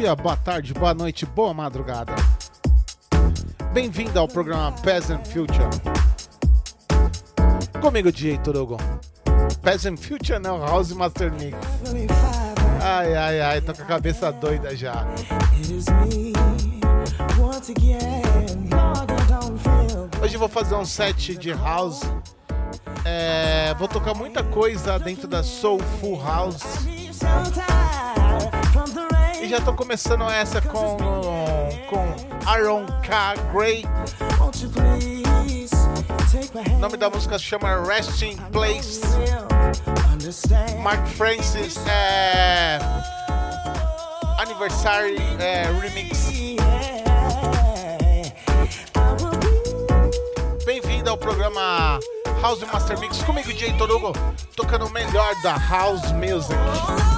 dia, boa tarde, boa noite, boa madrugada. Bem-vindo ao programa Peasant Future. Comigo, DJ Torugo. Peasant Future não, House Master Mix. Ai, ai, ai, tô com a cabeça doida já. Hoje vou fazer um set de house. É, vou tocar muita coisa dentro da Soulful House. E já tô começando essa com, com Aaron K. Gray. O nome da música se chama Resting Place. Mark Francis é, Anniversary é, Remix. Bem-vindo ao programa House Master Mix comigo, DJ Torugo, tocando o melhor da House Music.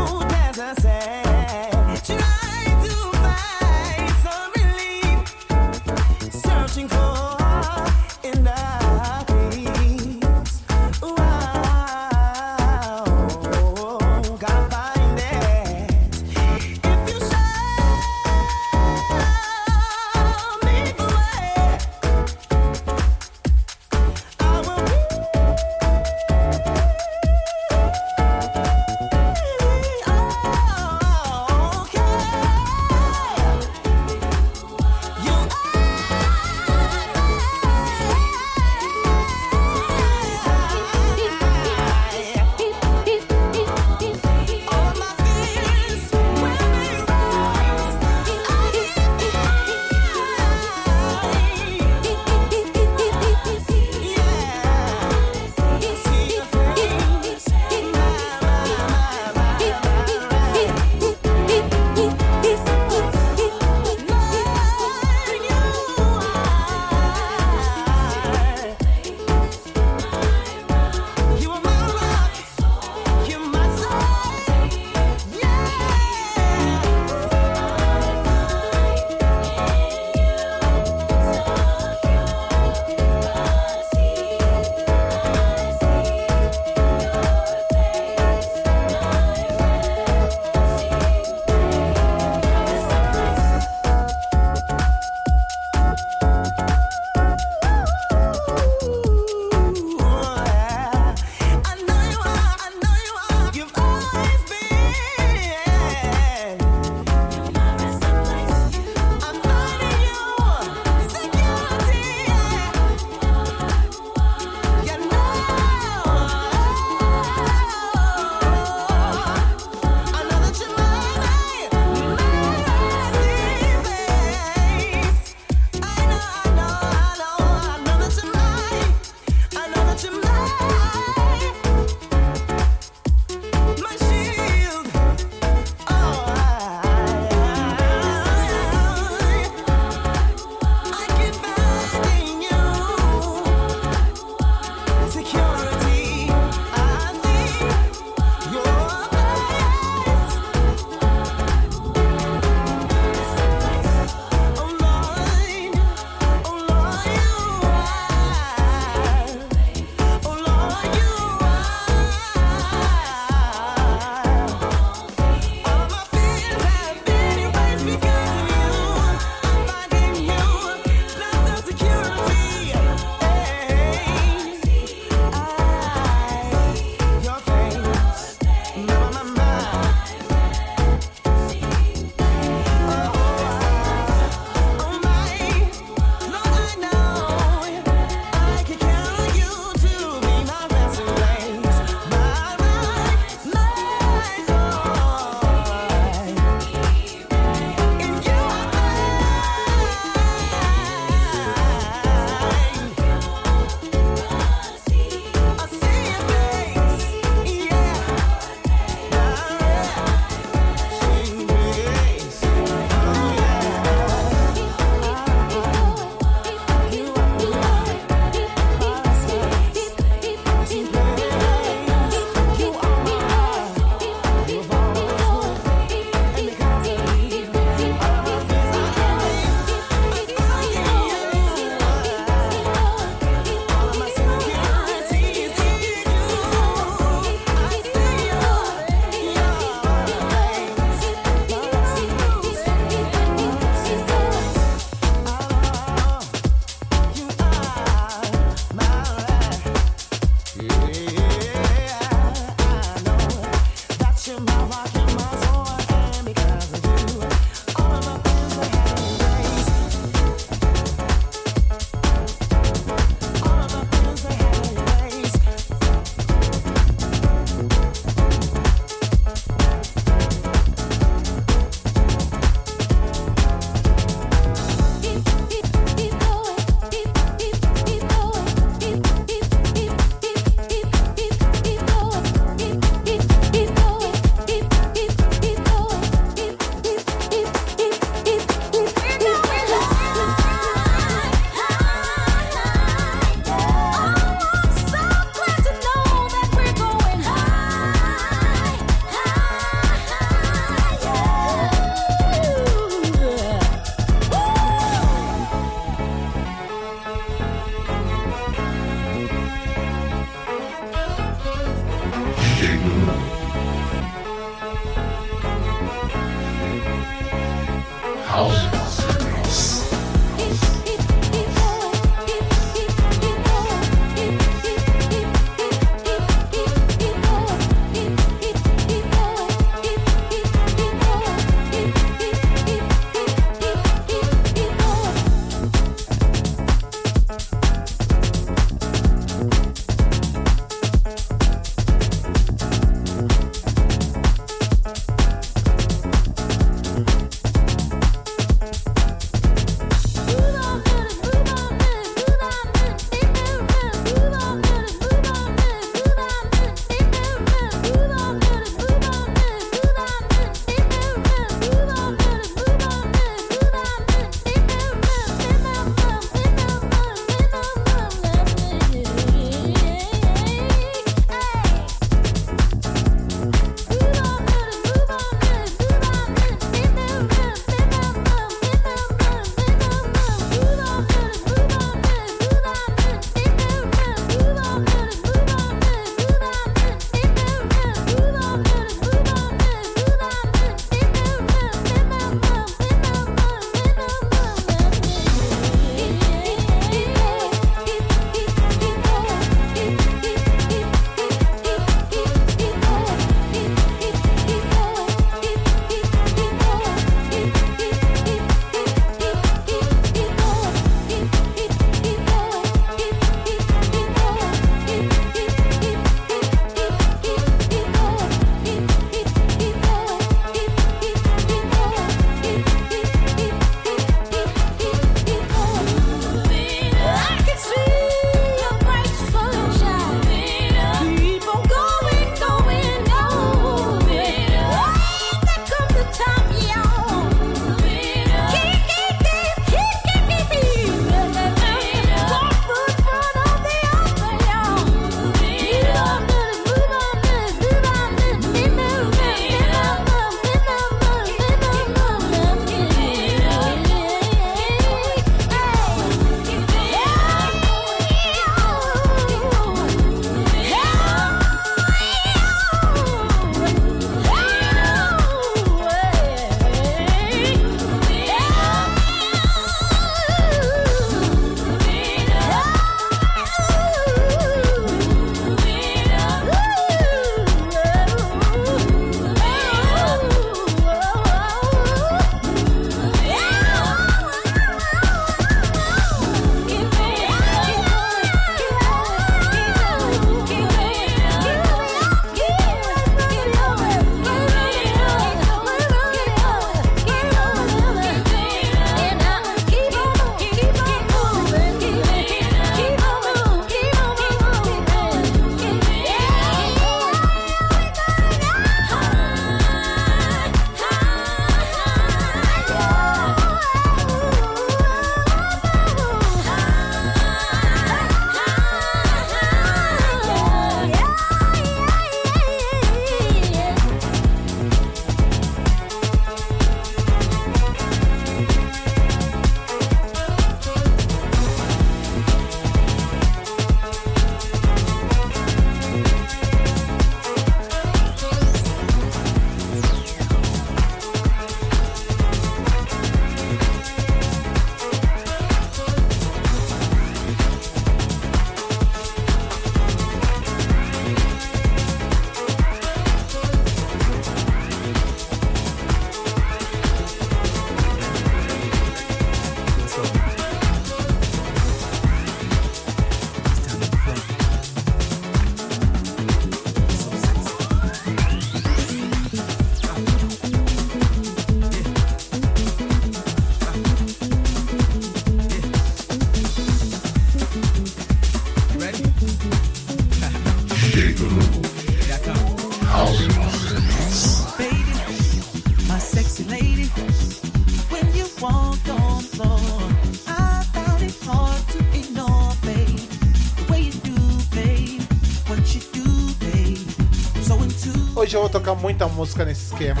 Muita música nesse esquema.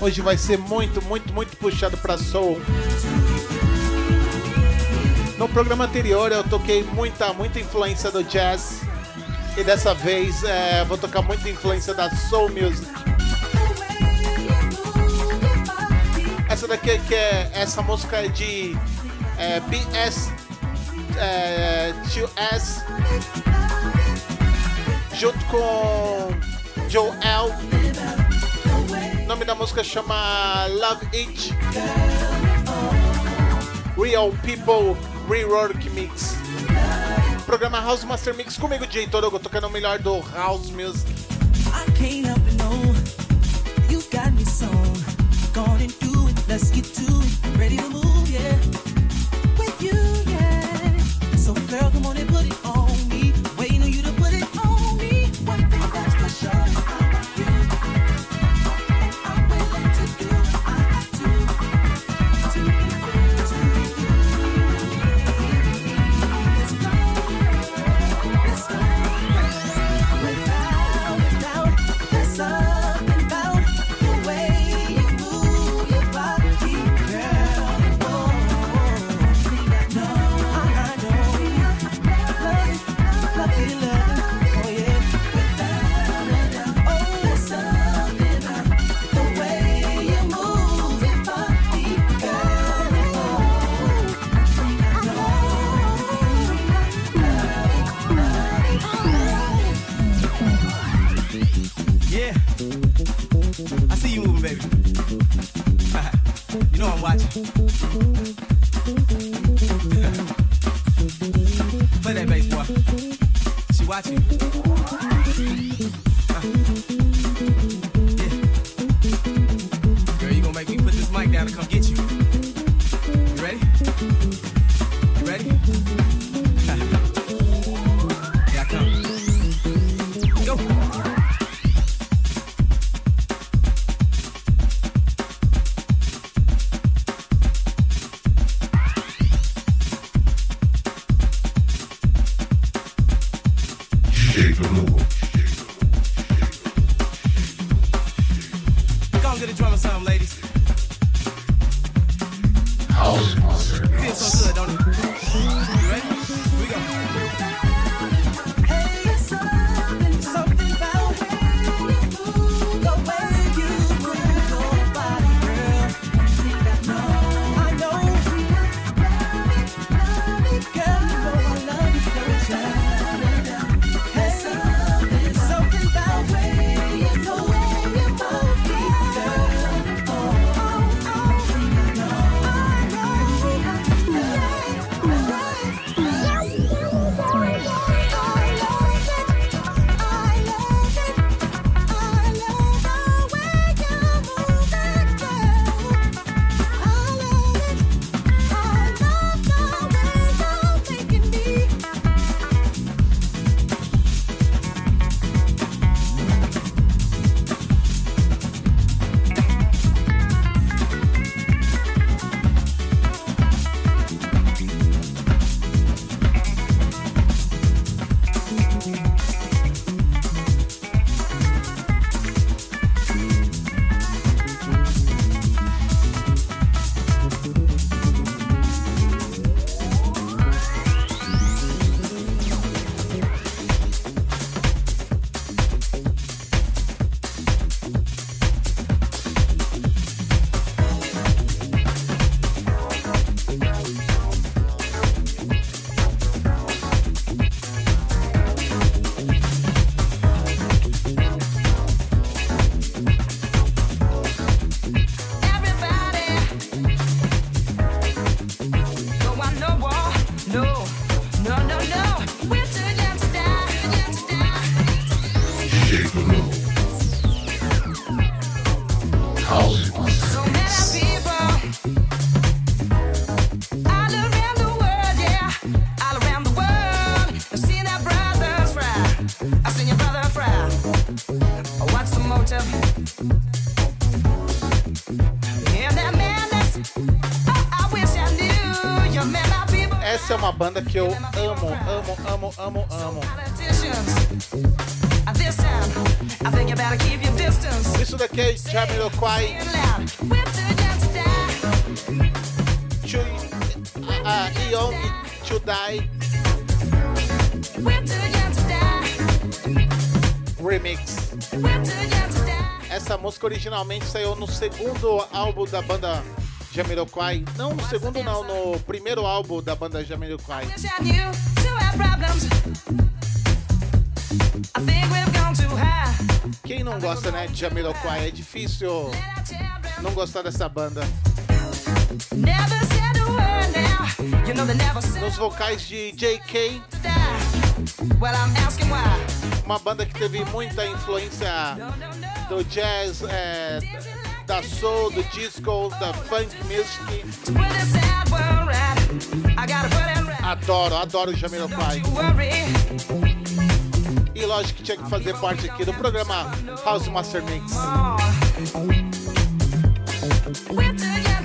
Hoje vai ser muito, muito, muito puxado para soul. No programa anterior eu toquei muita, muita influência do jazz e dessa vez é, vou tocar muita influência da soul music. Essa daqui que é essa música é de é, BS é, 2S junto com Joel. O nome da música chama Love It. Real People Rework Mix. Programa House Master Mix comigo, DJ Torogo, tocando o melhor do House Music. Let's get to it. Ready to move, que eu amo, amo, amo, amo, amo. Isso daqui é Jamiroquai. Uh, Young to Die. Remix. Essa música originalmente saiu no segundo álbum da banda Jamiroquai. Não no segundo, não, no primeiro álbum da banda Jamiroquai. Quem não gosta, né, de Jamiroquai? É difícil não gostar dessa banda. Nos vocais de J.K. Uma banda que teve muita influência do jazz, é, da soul, do disco, da funk music. Adoro, adoro o Jamiroquai. E lógico que tinha que fazer parte aqui do programa House Master Mix. fucking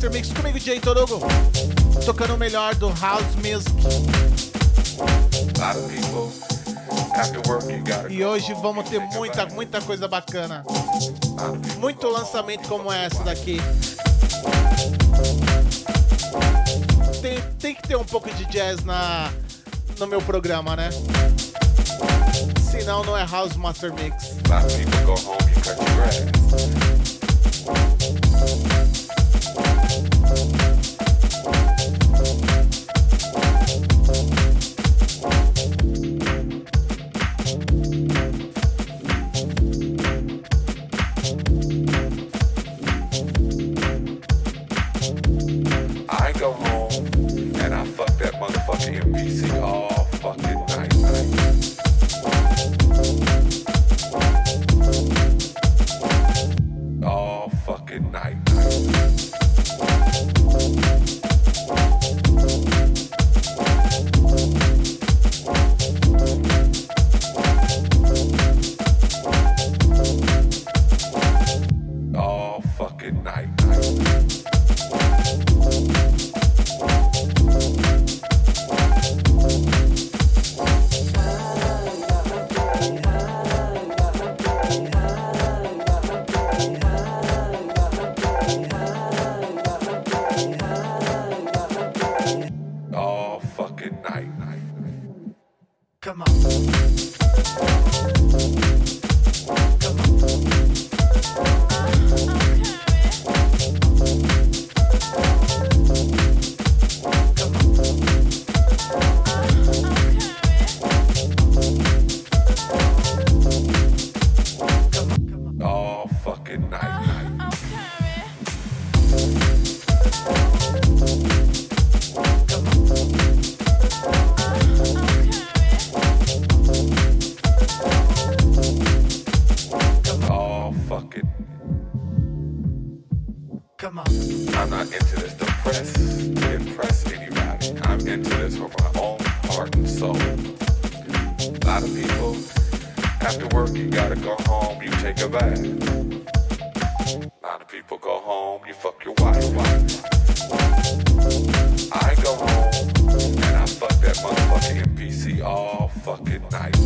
Master Mix comigo, Jay Torugo. Tocando o melhor do House Music. E hoje vamos ter muita, muita coisa bacana. Muito lançamento como essa daqui. Tem, tem que ter um pouco de jazz na, no meu programa, né? Senão não é House Master Mix. I'm not into this depressed, impressed anybody. I'm into this for my own heart and soul. A lot of people, after work, you gotta go home, you take a bath. A lot of people go home, you fuck your wife. I go home, and I fuck that motherfucking PC all fucking night.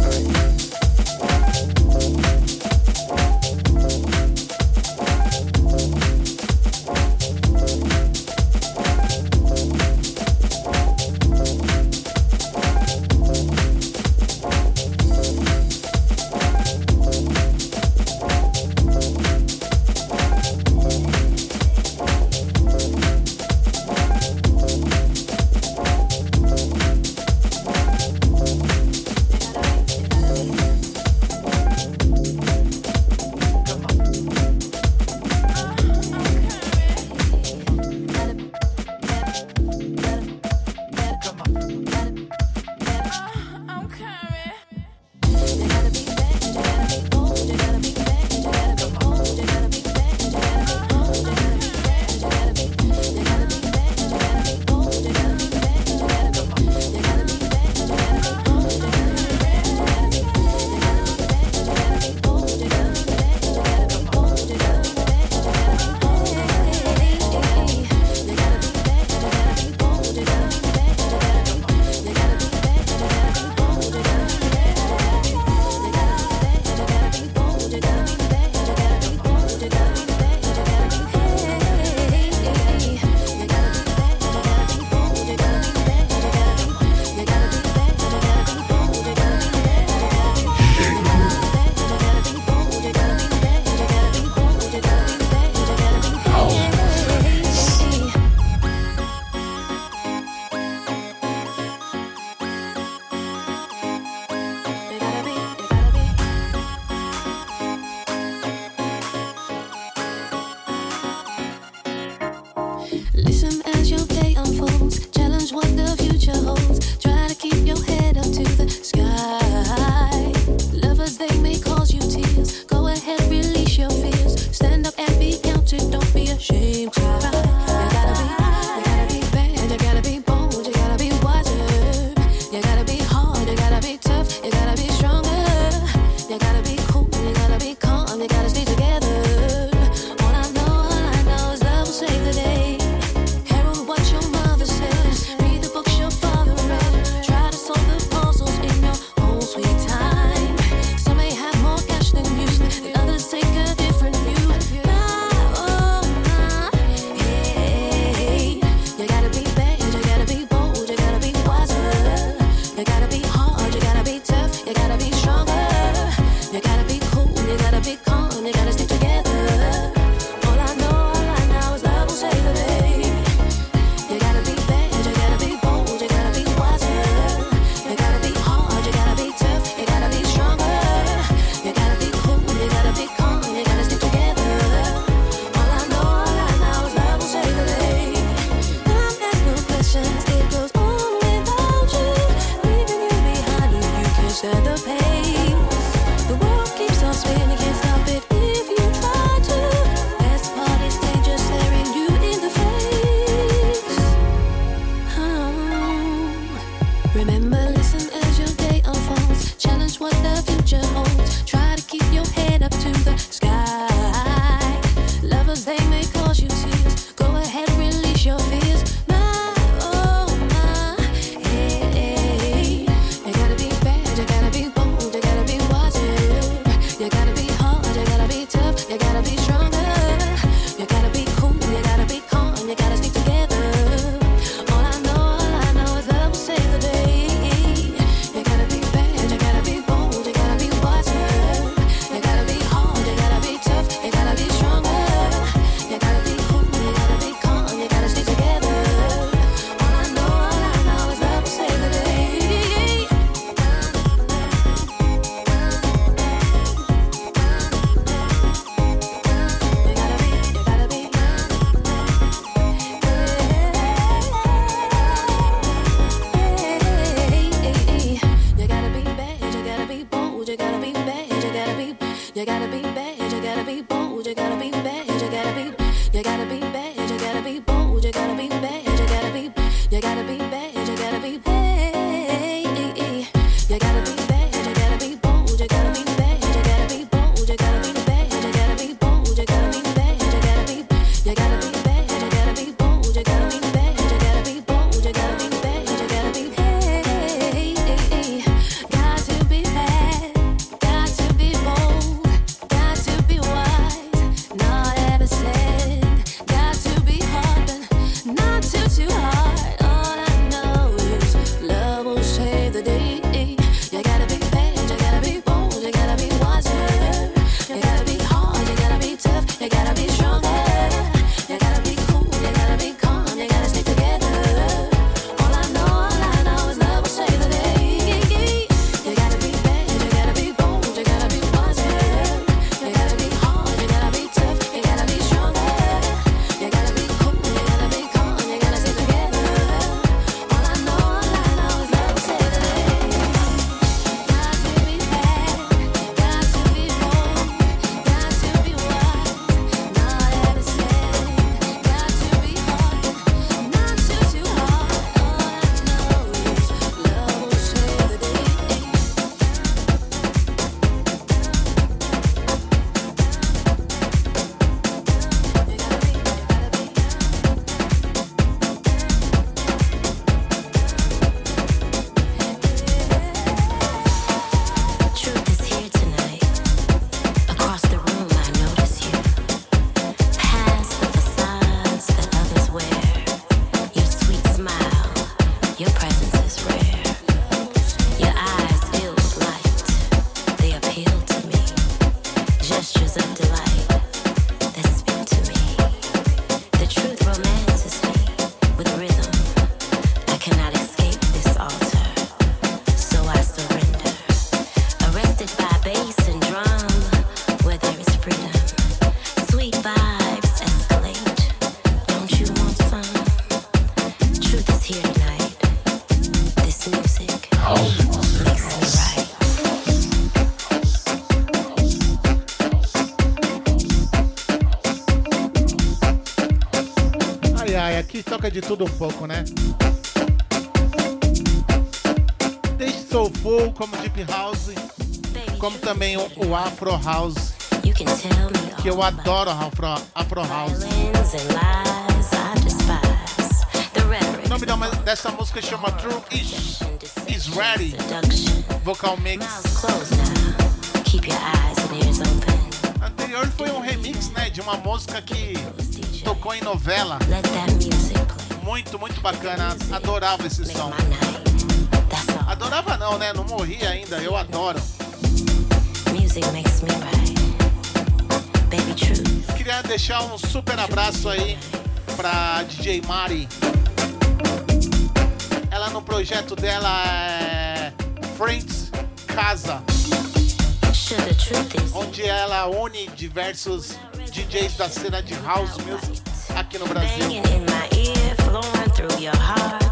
Tudo um pouco, né? Desde Soulful, como Deep House, como também o, o Afro House, que eu adoro Afro, Afro House. O nome da, dessa música chama True Is, is Ready, Vocal Mix. Anterior foi um remix, né, de uma música que tocou em novela. Muito, muito bacana. Adorava esse som. Adorava não, né? Não morri ainda. Eu adoro. Queria deixar um super abraço aí pra DJ Mari. Ela no projeto dela é Friends Casa. Onde ela une diversos DJs da cena de house music aqui no Brasil. House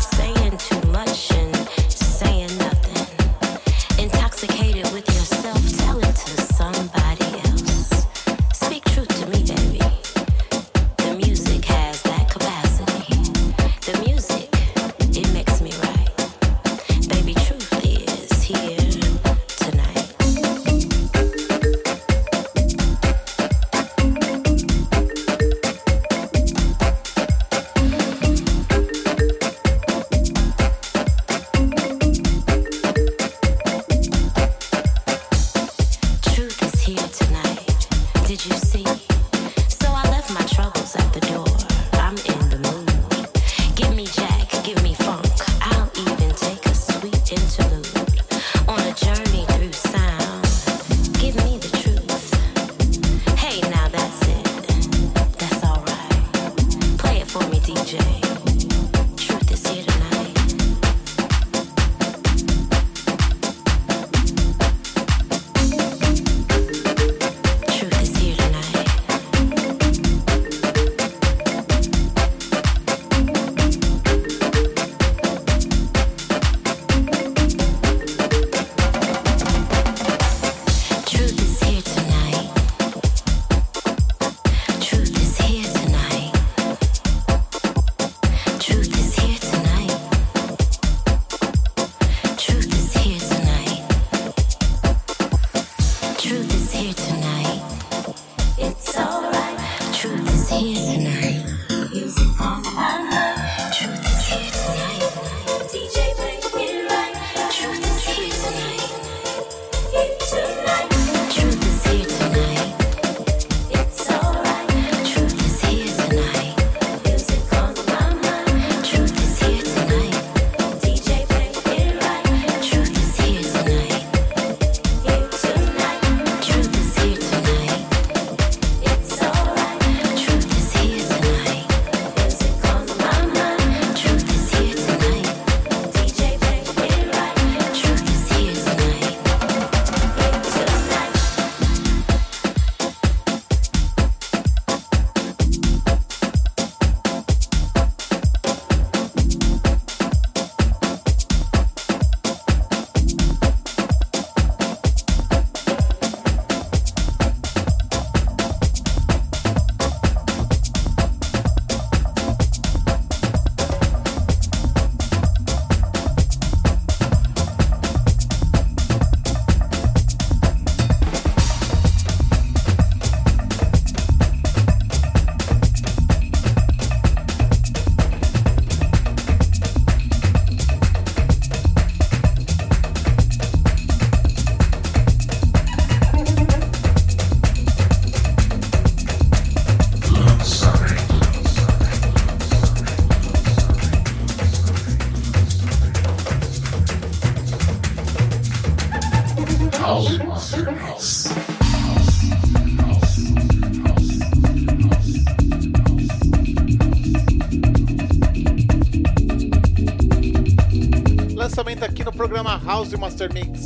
Master Mix.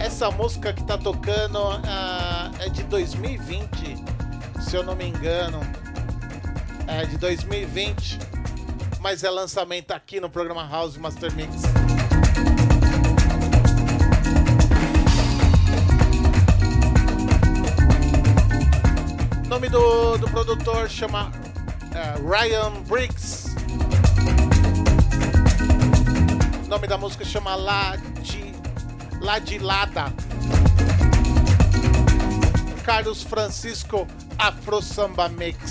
Essa música que tá tocando uh, é de 2020, se eu não me engano. É de 2020, mas é lançamento aqui no programa House Master Mix. O nome do, do produtor chama é, Ryan Briggs. Nome da música chama Ladi, Ladilada. Carlos Francisco Afro Samba Mix.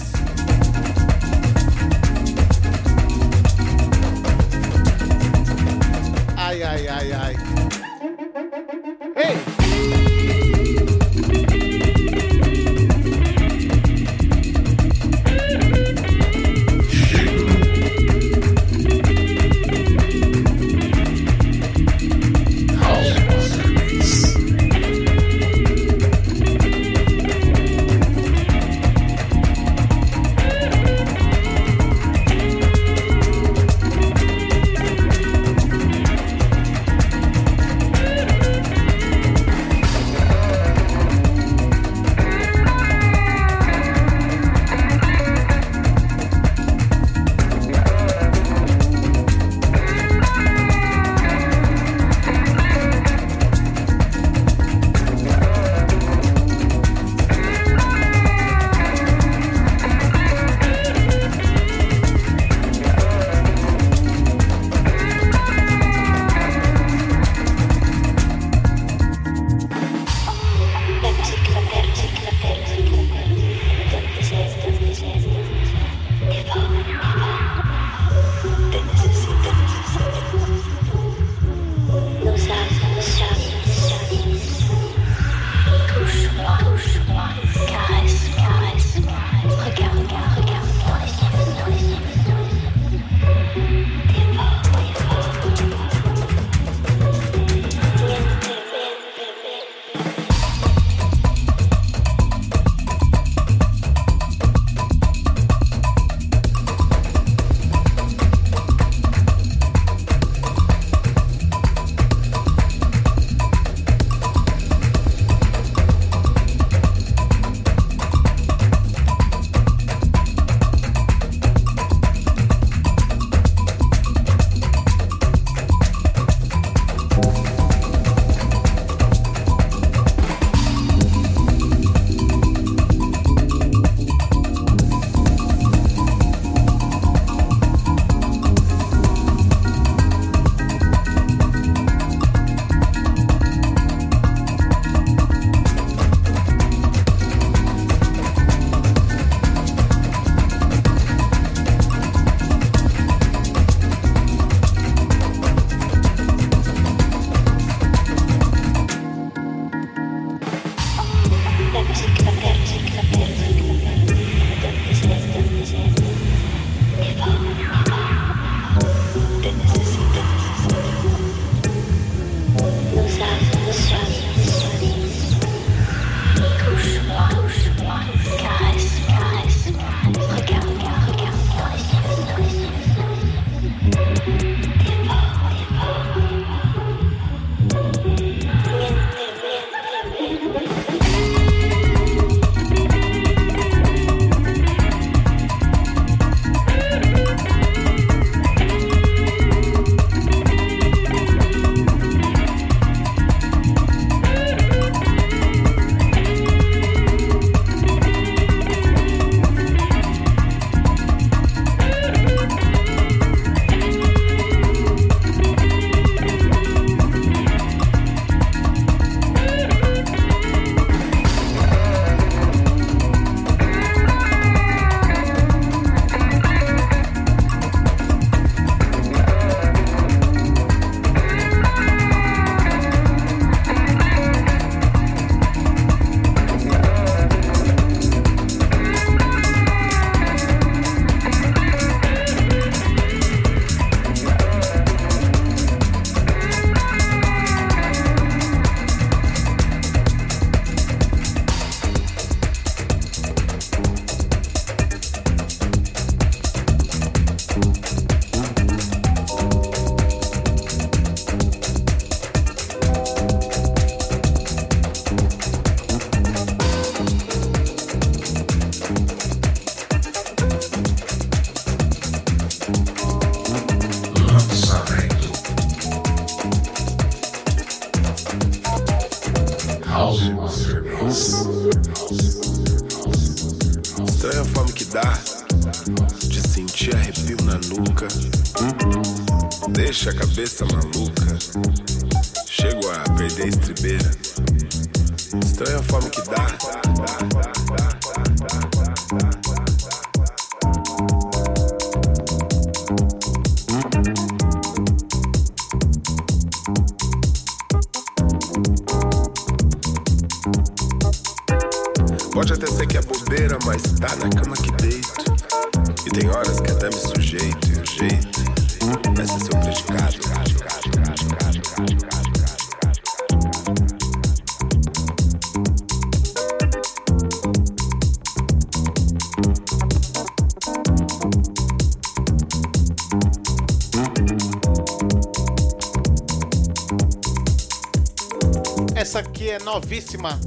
Novíssima.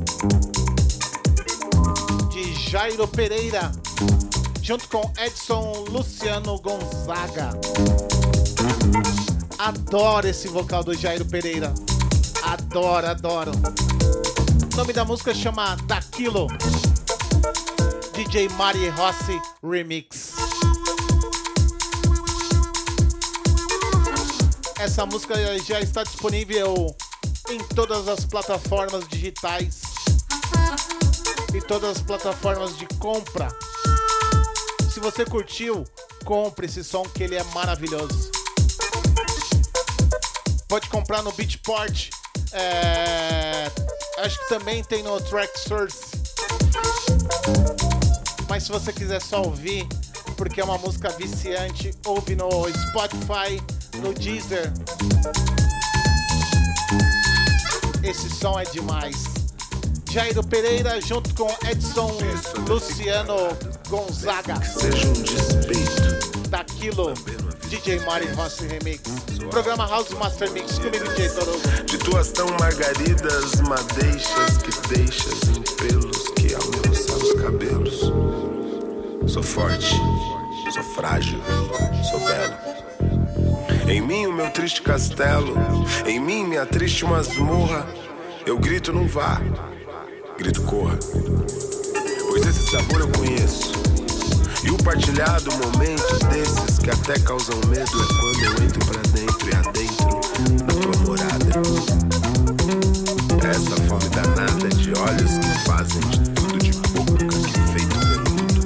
Jairo Pereira, junto com Edson Luciano Gonzaga. Adoro esse vocal do Jairo Pereira. Adoro, adoro. O nome da música chama Daquilo. DJ Mari Rossi Remix. Essa música já está disponível em todas as plataformas digitais e todas as plataformas de compra. Se você curtiu, compre esse som que ele é maravilhoso. Pode comprar no Beatport. É... Acho que também tem no Track Source. Mas se você quiser só ouvir, porque é uma música viciante, ouve no Spotify, no Deezer. Esse som é demais. Jairo Pereira junto com Edson Luciano Gonzaga. Seja um despeito. Daquilo. DJ Mari Rossi Remix. Programa House Master Mix comigo, DJ Toro. De tuas tão margaridas, madeixas que deixas em pelos que ao me roçar os cabelos. Sou forte, sou frágil, sou belo. Em mim o meu triste castelo, em mim minha triste masmorra. Eu grito, não vá grito corra. Pois esse sabor eu conheço. E o partilhado momento desses que até causam medo é quando eu entro pra dentro e adentro na tua morada. Essa fome danada de olhos que fazem de tudo de boca que feito veludo,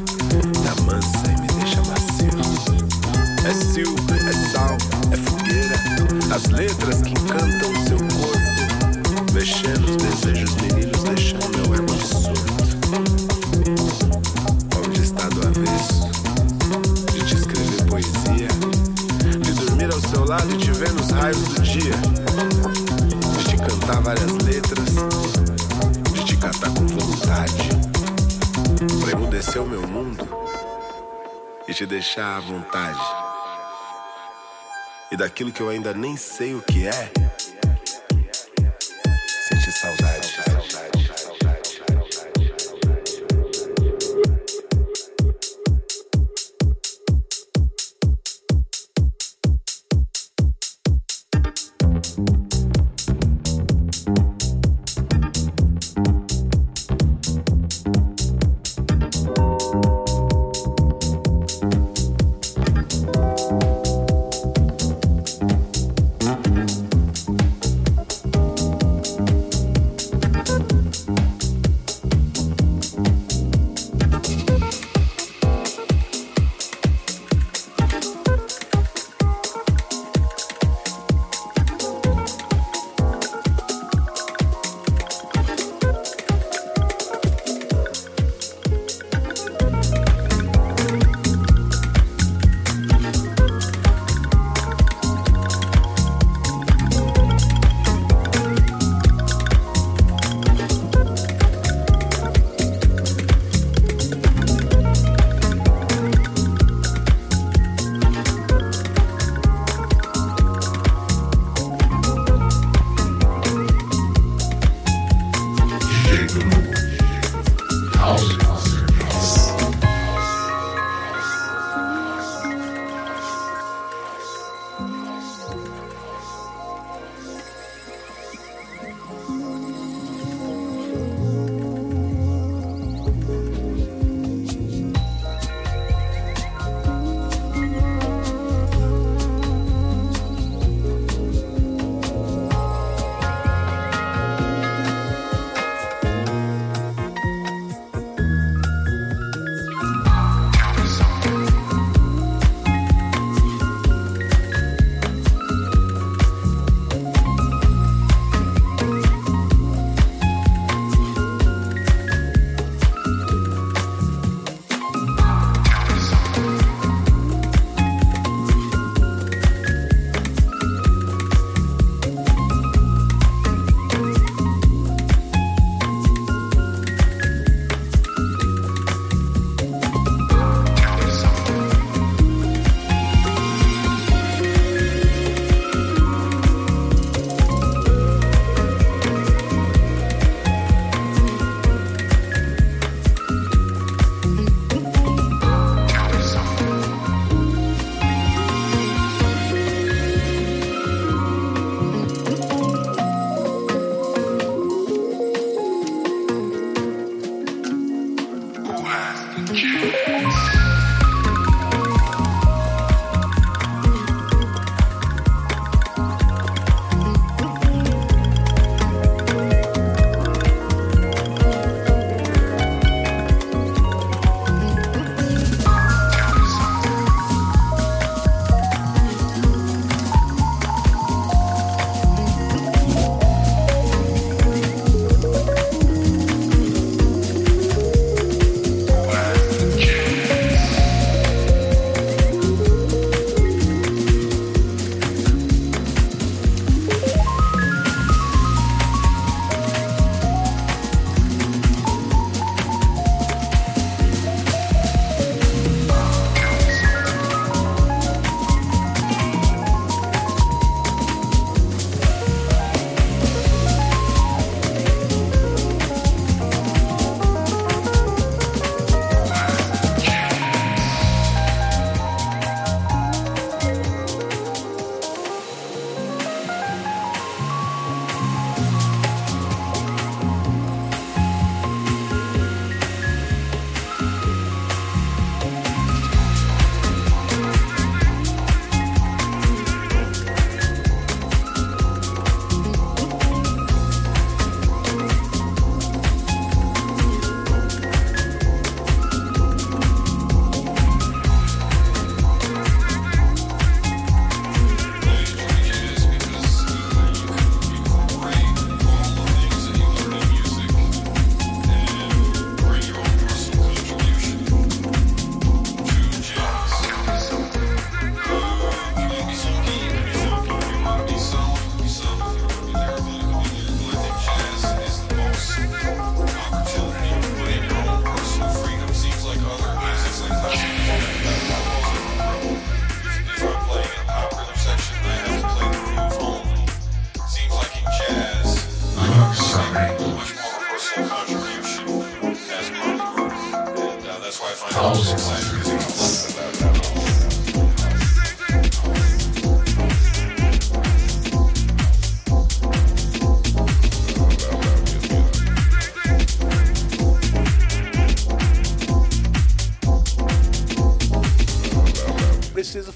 da mansa e me deixa macio. É sil, é sal, as letras que encantam seu corpo, mexendo os desejos meninos, deixando meu ego absurdo. Onde está do avesso, de te escrever poesia, de dormir ao seu lado e te ver nos raios do dia, de te cantar várias letras, de te catar com vontade, pra emudecer o meu mundo e te deixar à vontade. E daquilo que eu ainda nem sei o que é,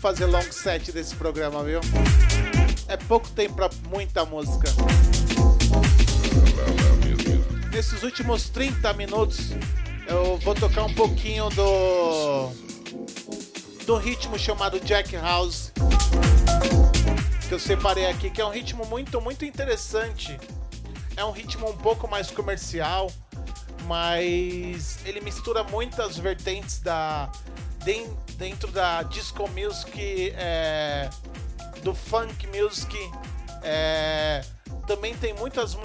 fazer long set desse programa, viu? É pouco tempo pra muita música. Nesses últimos 30 minutos, eu vou tocar um pouquinho do do ritmo chamado Jack House que eu separei aqui, que é um ritmo muito muito interessante. É um ritmo um pouco mais comercial, mas ele mistura muitas vertentes da dentro da disco music, é, do funk music. É, também tem muitas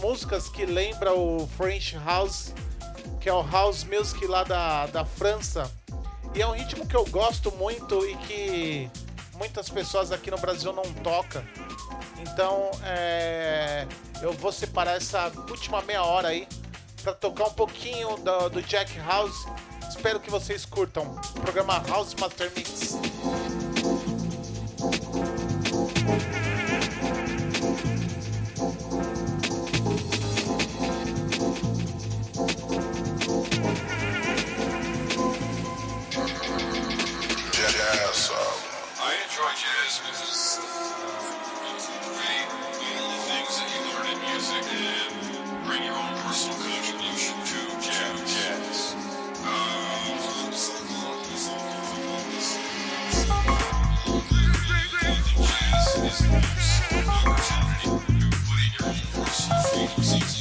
músicas que lembram o French House, que é o house music lá da, da França. E é um ritmo que eu gosto muito e que muitas pessoas aqui no Brasil não tocam. Então é, eu vou separar essa última meia hora aí para tocar um pouquinho do, do Jack House Espero que vocês curtam. O programa House Master Mix. personal contribution to jazz. jazz. Uh, See.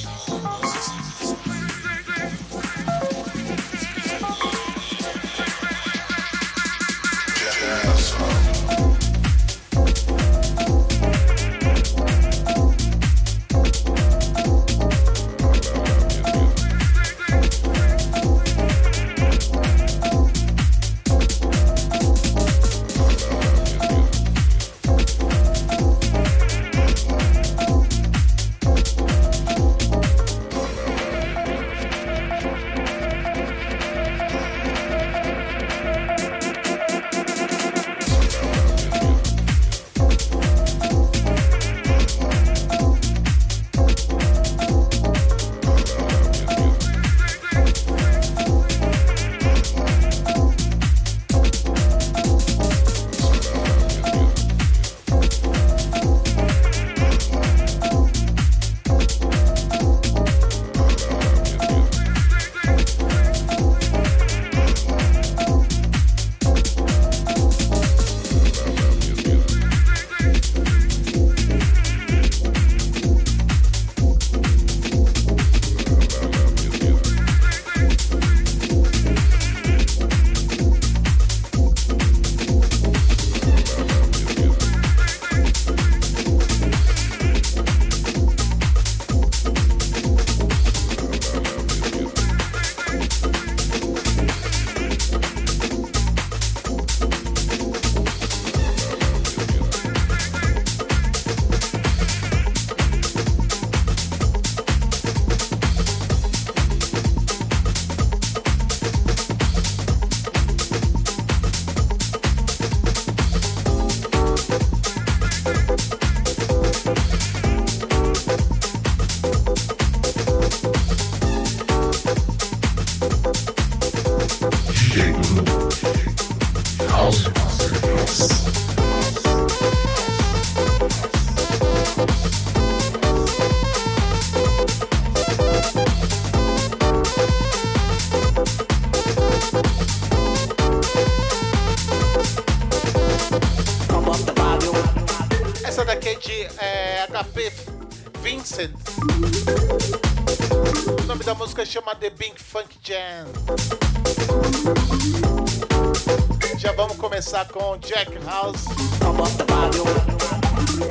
Começar com Jack House.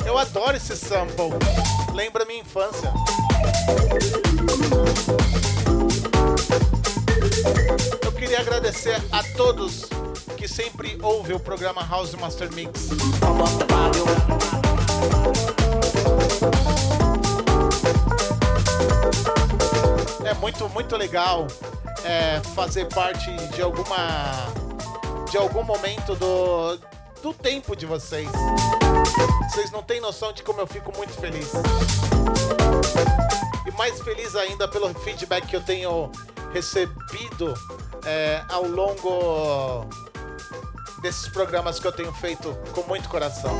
Eu adoro esse sample. Lembra minha infância. Eu queria agradecer a todos que sempre ouvem o programa House Master Mix. muito, muito legal é, fazer parte de alguma. De algum momento do, do tempo de vocês. Vocês não têm noção de como eu fico muito feliz. E mais feliz ainda pelo feedback que eu tenho recebido é, ao longo desses programas que eu tenho feito com muito coração.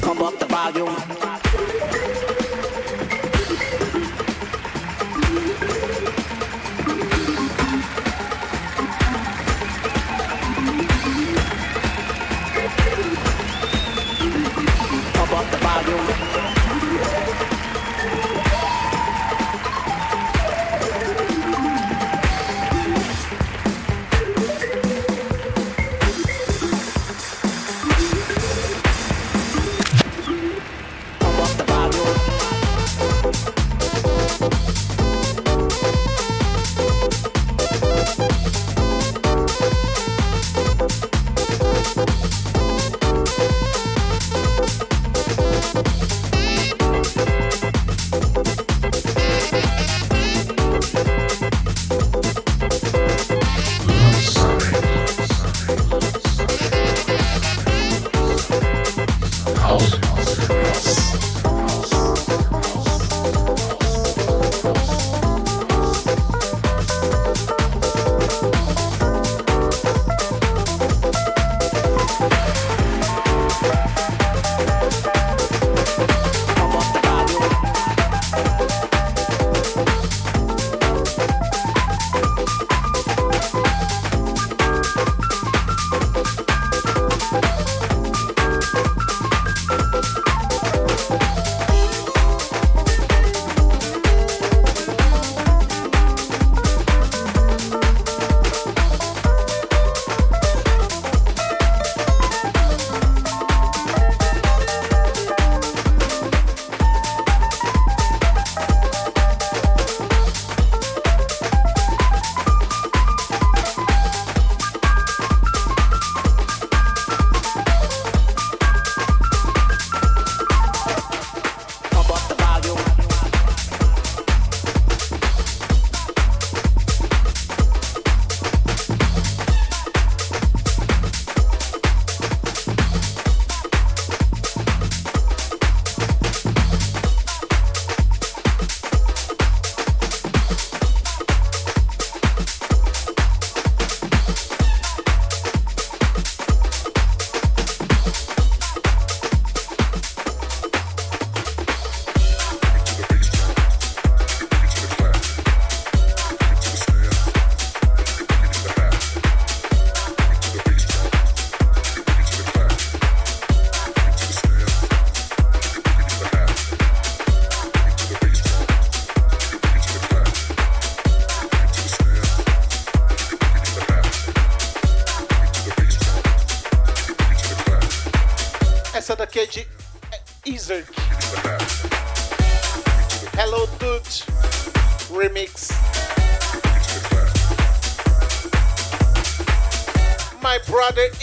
Come up the volume.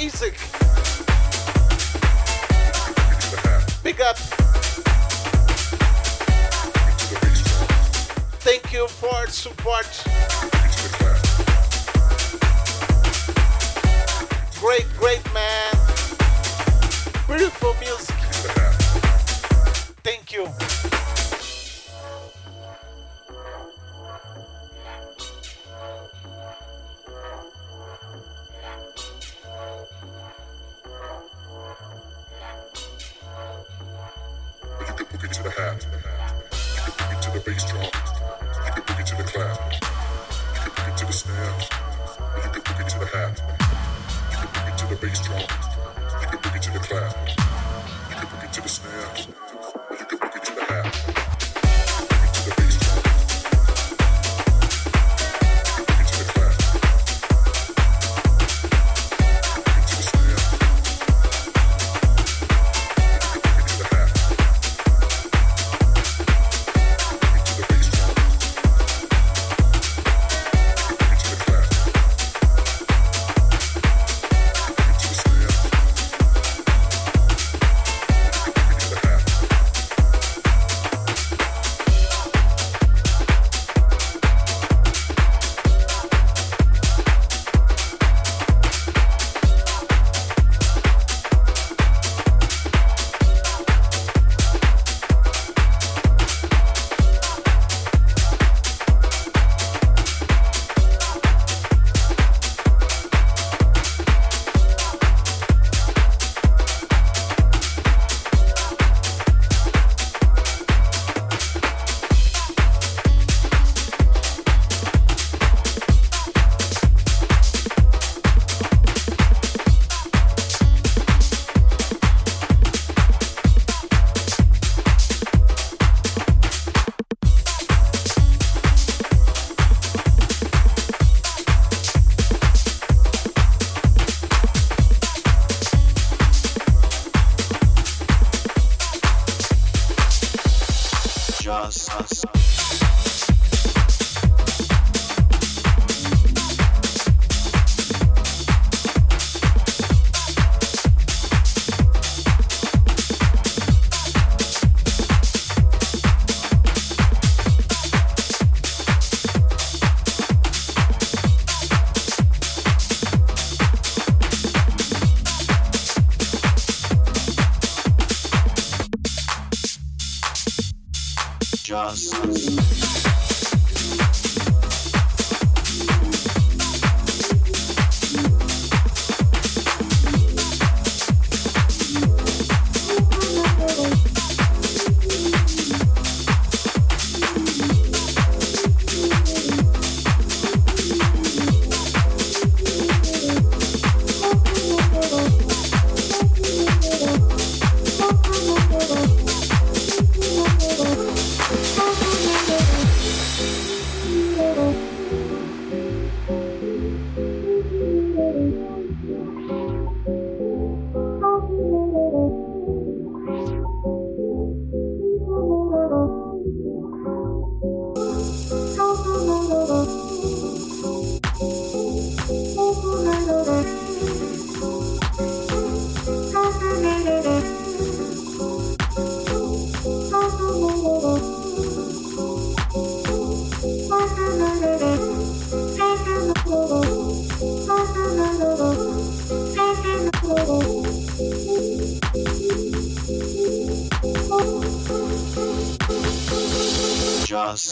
Isaac. Big up. Thank you for support. Great, great man. Beautiful music. Thank you.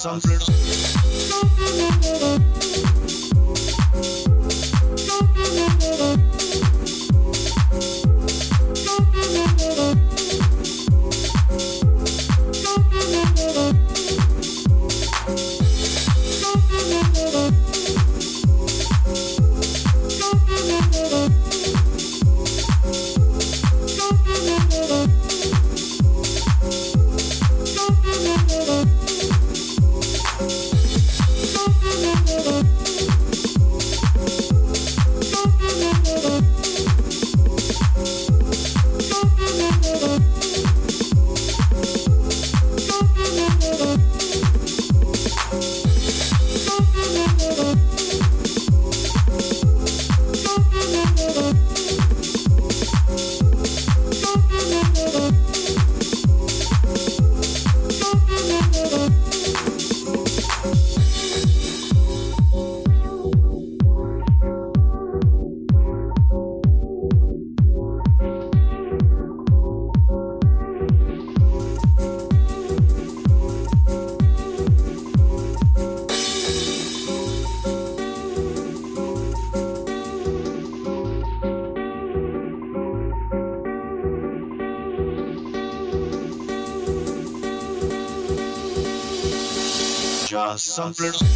samplers Jazz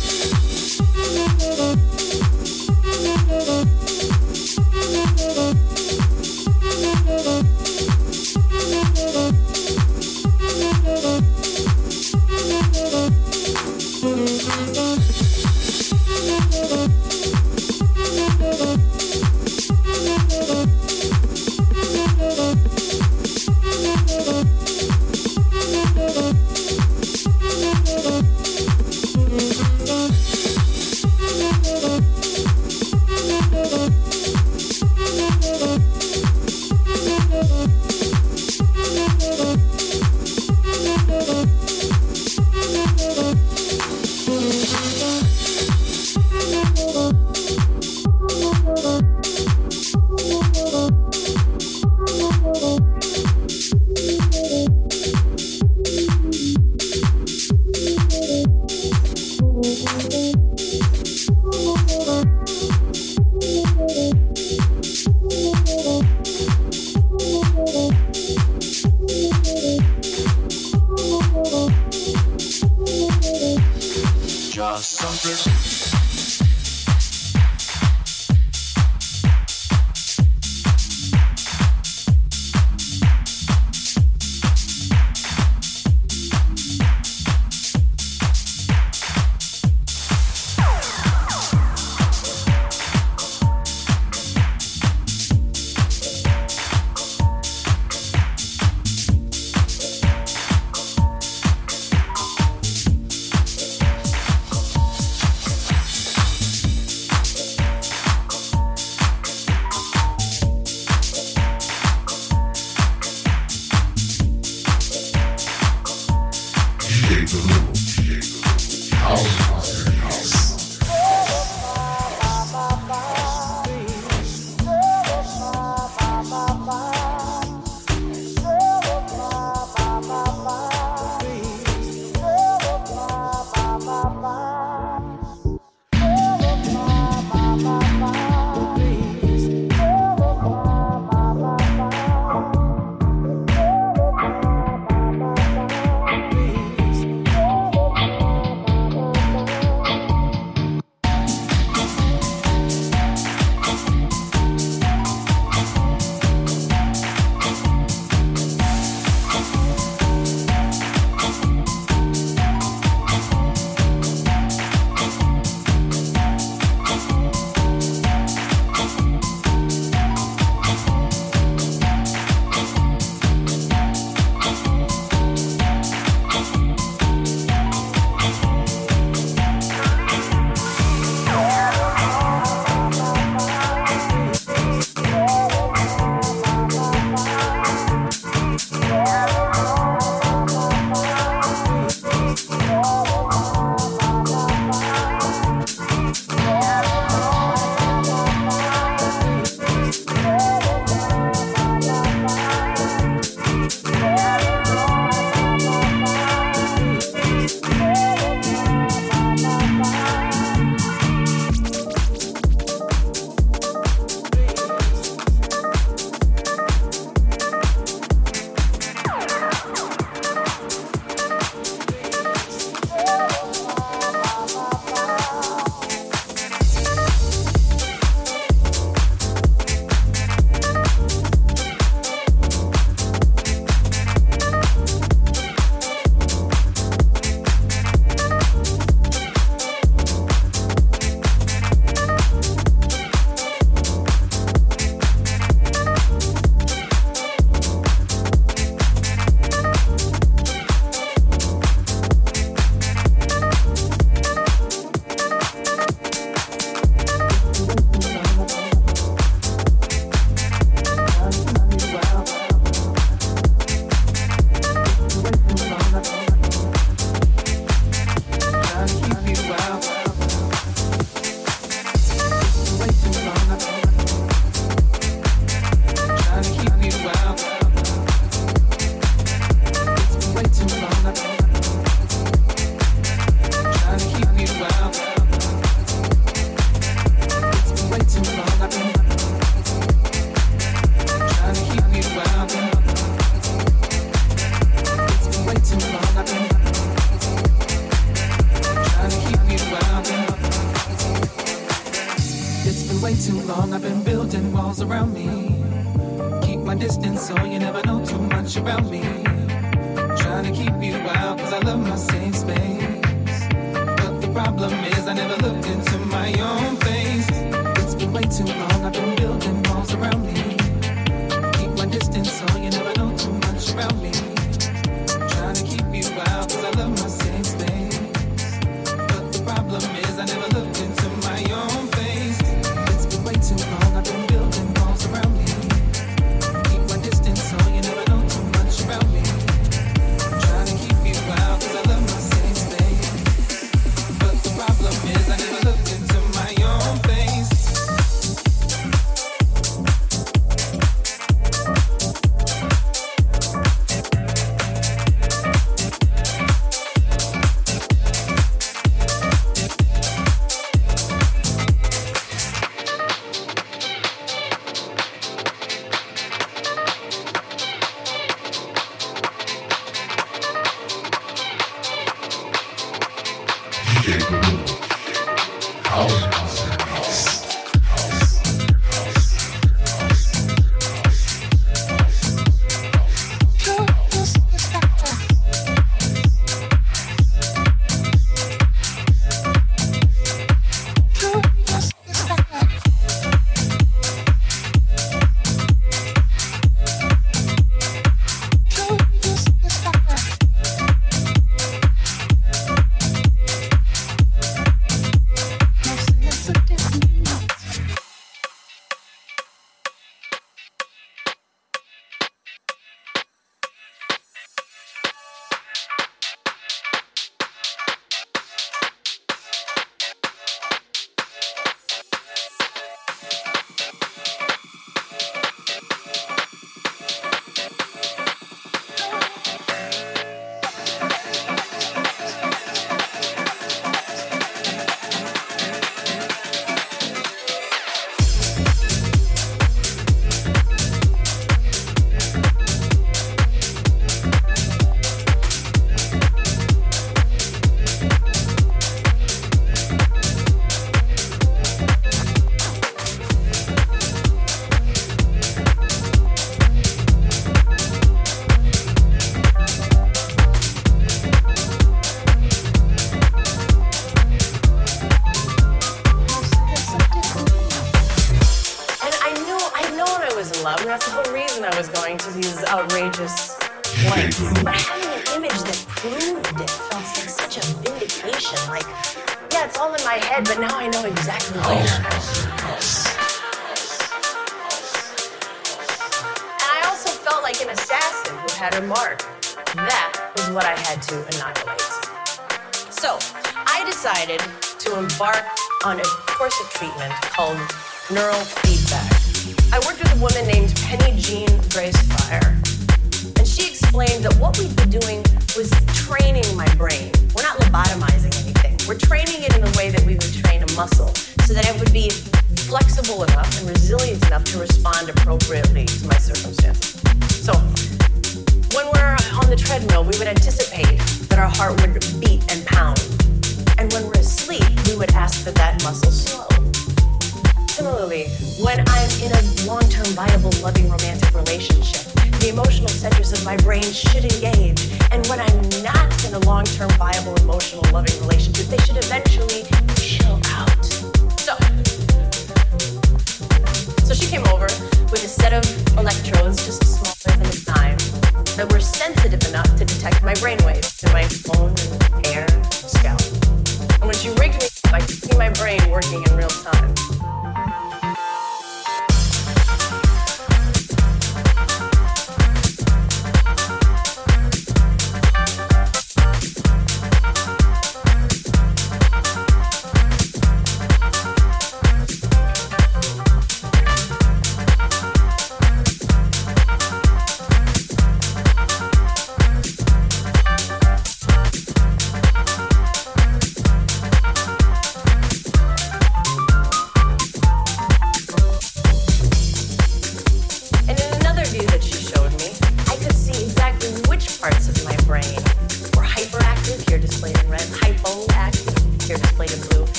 neural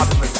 God's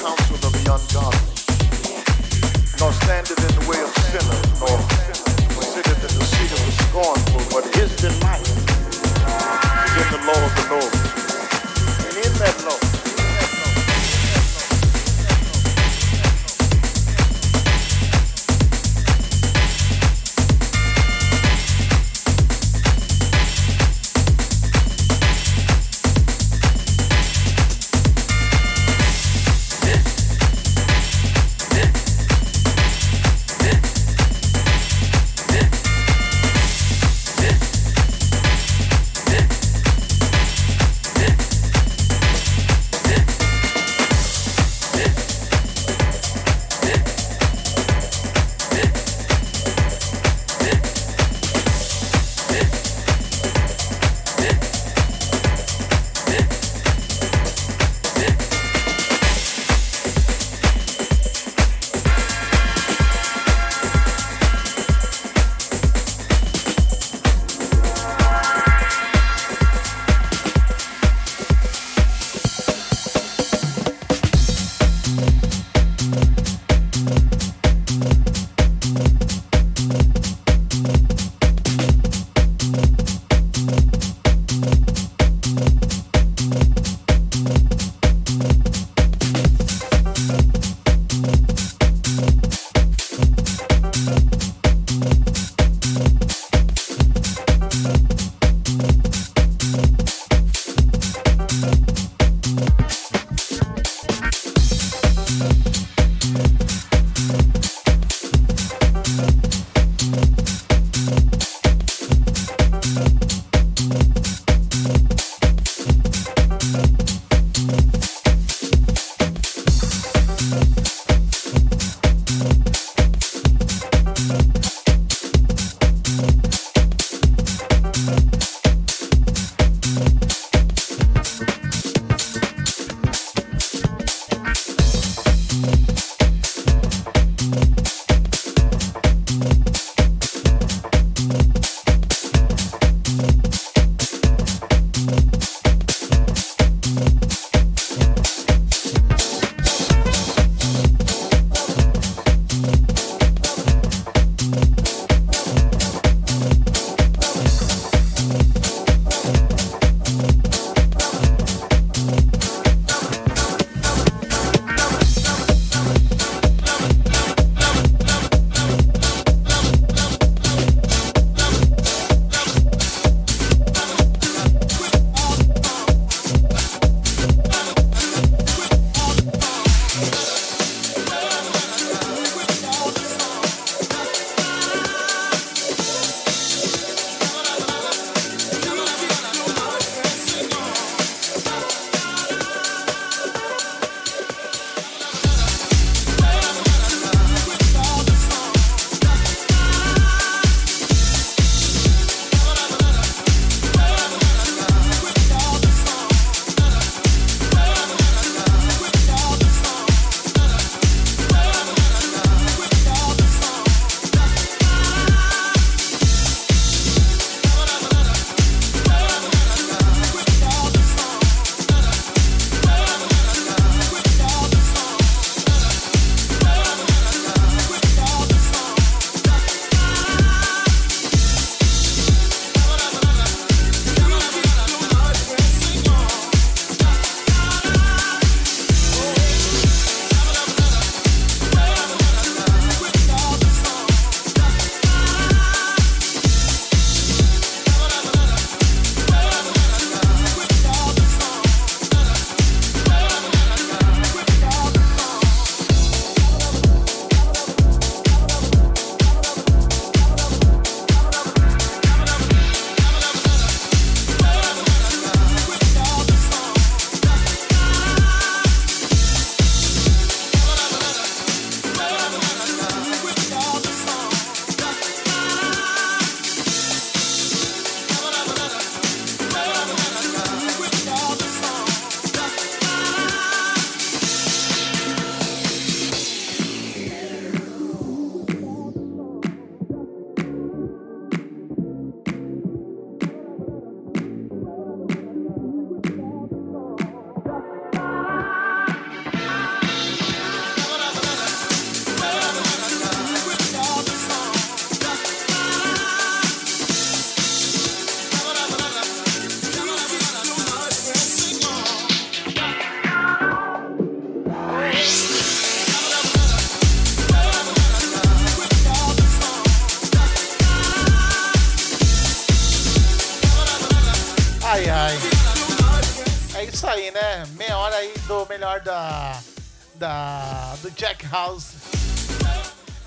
House.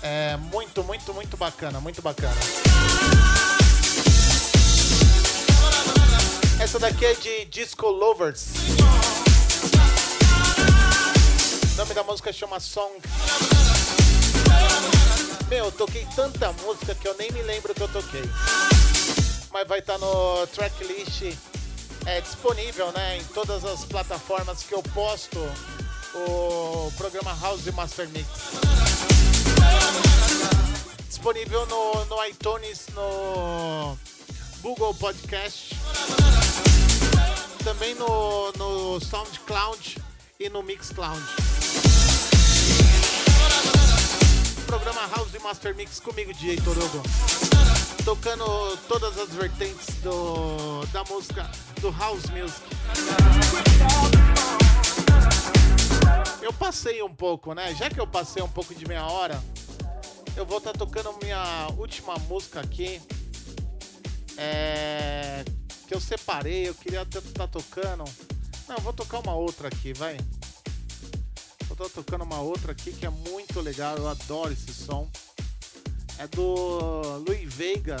É muito, muito, muito bacana, muito bacana. Essa daqui é de Disco Lovers. O nome da música chama Song. Meu, eu toquei tanta música que eu nem me lembro que eu toquei. Mas vai estar tá no tracklist é disponível, né, em todas as plataformas que eu posto o programa House Master Mix. Disponível no, no iTunes, no Google Podcast, também no, no SoundCloud e no Mixcloud. Programa House Master Mix comigo, DJ Torogo. Tocando todas as vertentes do, da música, do House Music. Eu passei um pouco, né? Já que eu passei um pouco de meia hora, eu vou estar tá tocando minha última música aqui. É... Que eu separei, eu queria estar tá tocando. Não, vou tocar uma outra aqui, vai. Eu tô tocando uma outra aqui que é muito legal, eu adoro esse som. É do Louis Veiga.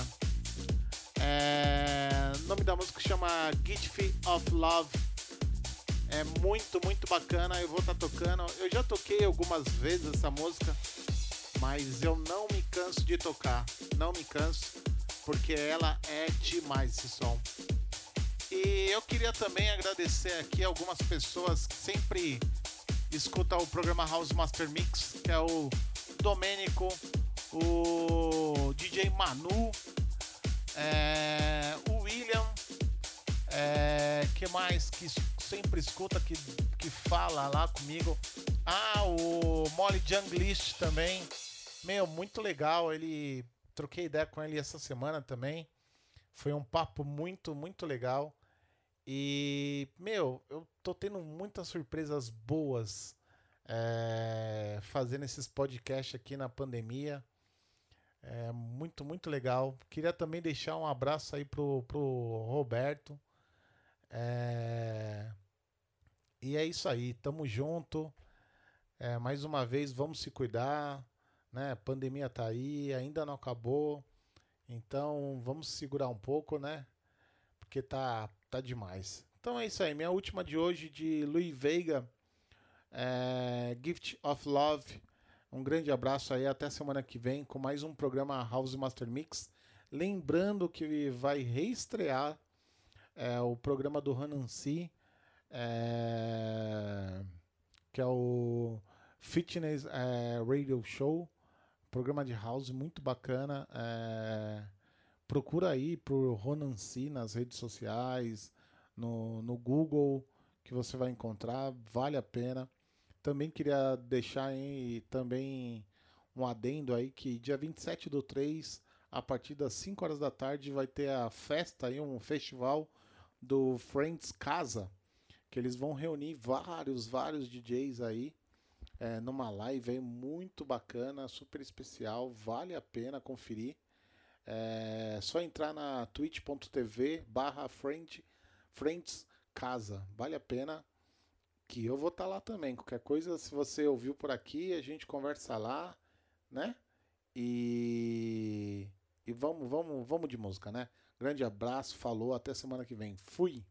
É... O nome da música chama Gift of Love. É muito, muito bacana. Eu vou estar tá tocando. Eu já toquei algumas vezes essa música, mas eu não me canso de tocar. Não me canso, porque ela é demais esse som. E eu queria também agradecer aqui algumas pessoas que sempre escutam o programa House Master Mix, que é o Domênico, o DJ Manu, é, o William, é, que mais que sempre escuta, que, que fala lá comigo. Ah, o Molly Junglist também. Meu, muito legal. Ele troquei ideia com ele essa semana também. Foi um papo muito, muito legal. E, meu, eu tô tendo muitas surpresas boas é, fazendo esses podcasts aqui na pandemia. É muito, muito legal. Queria também deixar um abraço aí pro, pro Roberto. É... E é isso aí, tamo junto. É, mais uma vez, vamos se cuidar. Né? Pandemia tá aí, ainda não acabou. Então vamos segurar um pouco, né? Porque tá, tá demais. Então é isso aí, minha última de hoje de Louis Veiga, é, Gift of Love. Um grande abraço aí, até semana que vem com mais um programa House Master Mix. Lembrando que vai reestrear é, o programa do Hanansi, é, que é o Fitness é, Radio Show, programa de house muito bacana. É, procura aí por Ronancy nas redes sociais, no, no Google, que você vai encontrar, vale a pena. Também queria deixar aí também um adendo aí que dia 27 do 3, a partir das 5 horas da tarde, vai ter a festa aí, um festival do Friends Casa, que eles vão reunir vários, vários DJs aí é, numa live muito bacana, super especial, vale a pena conferir. É só entrar na twitch.tv barra Friends Casa, vale a pena que eu vou estar tá lá também. Qualquer coisa, se você ouviu por aqui, a gente conversa lá, né? E e vamos, vamos, vamos de música, né? Grande abraço, falou, até semana que vem. Fui!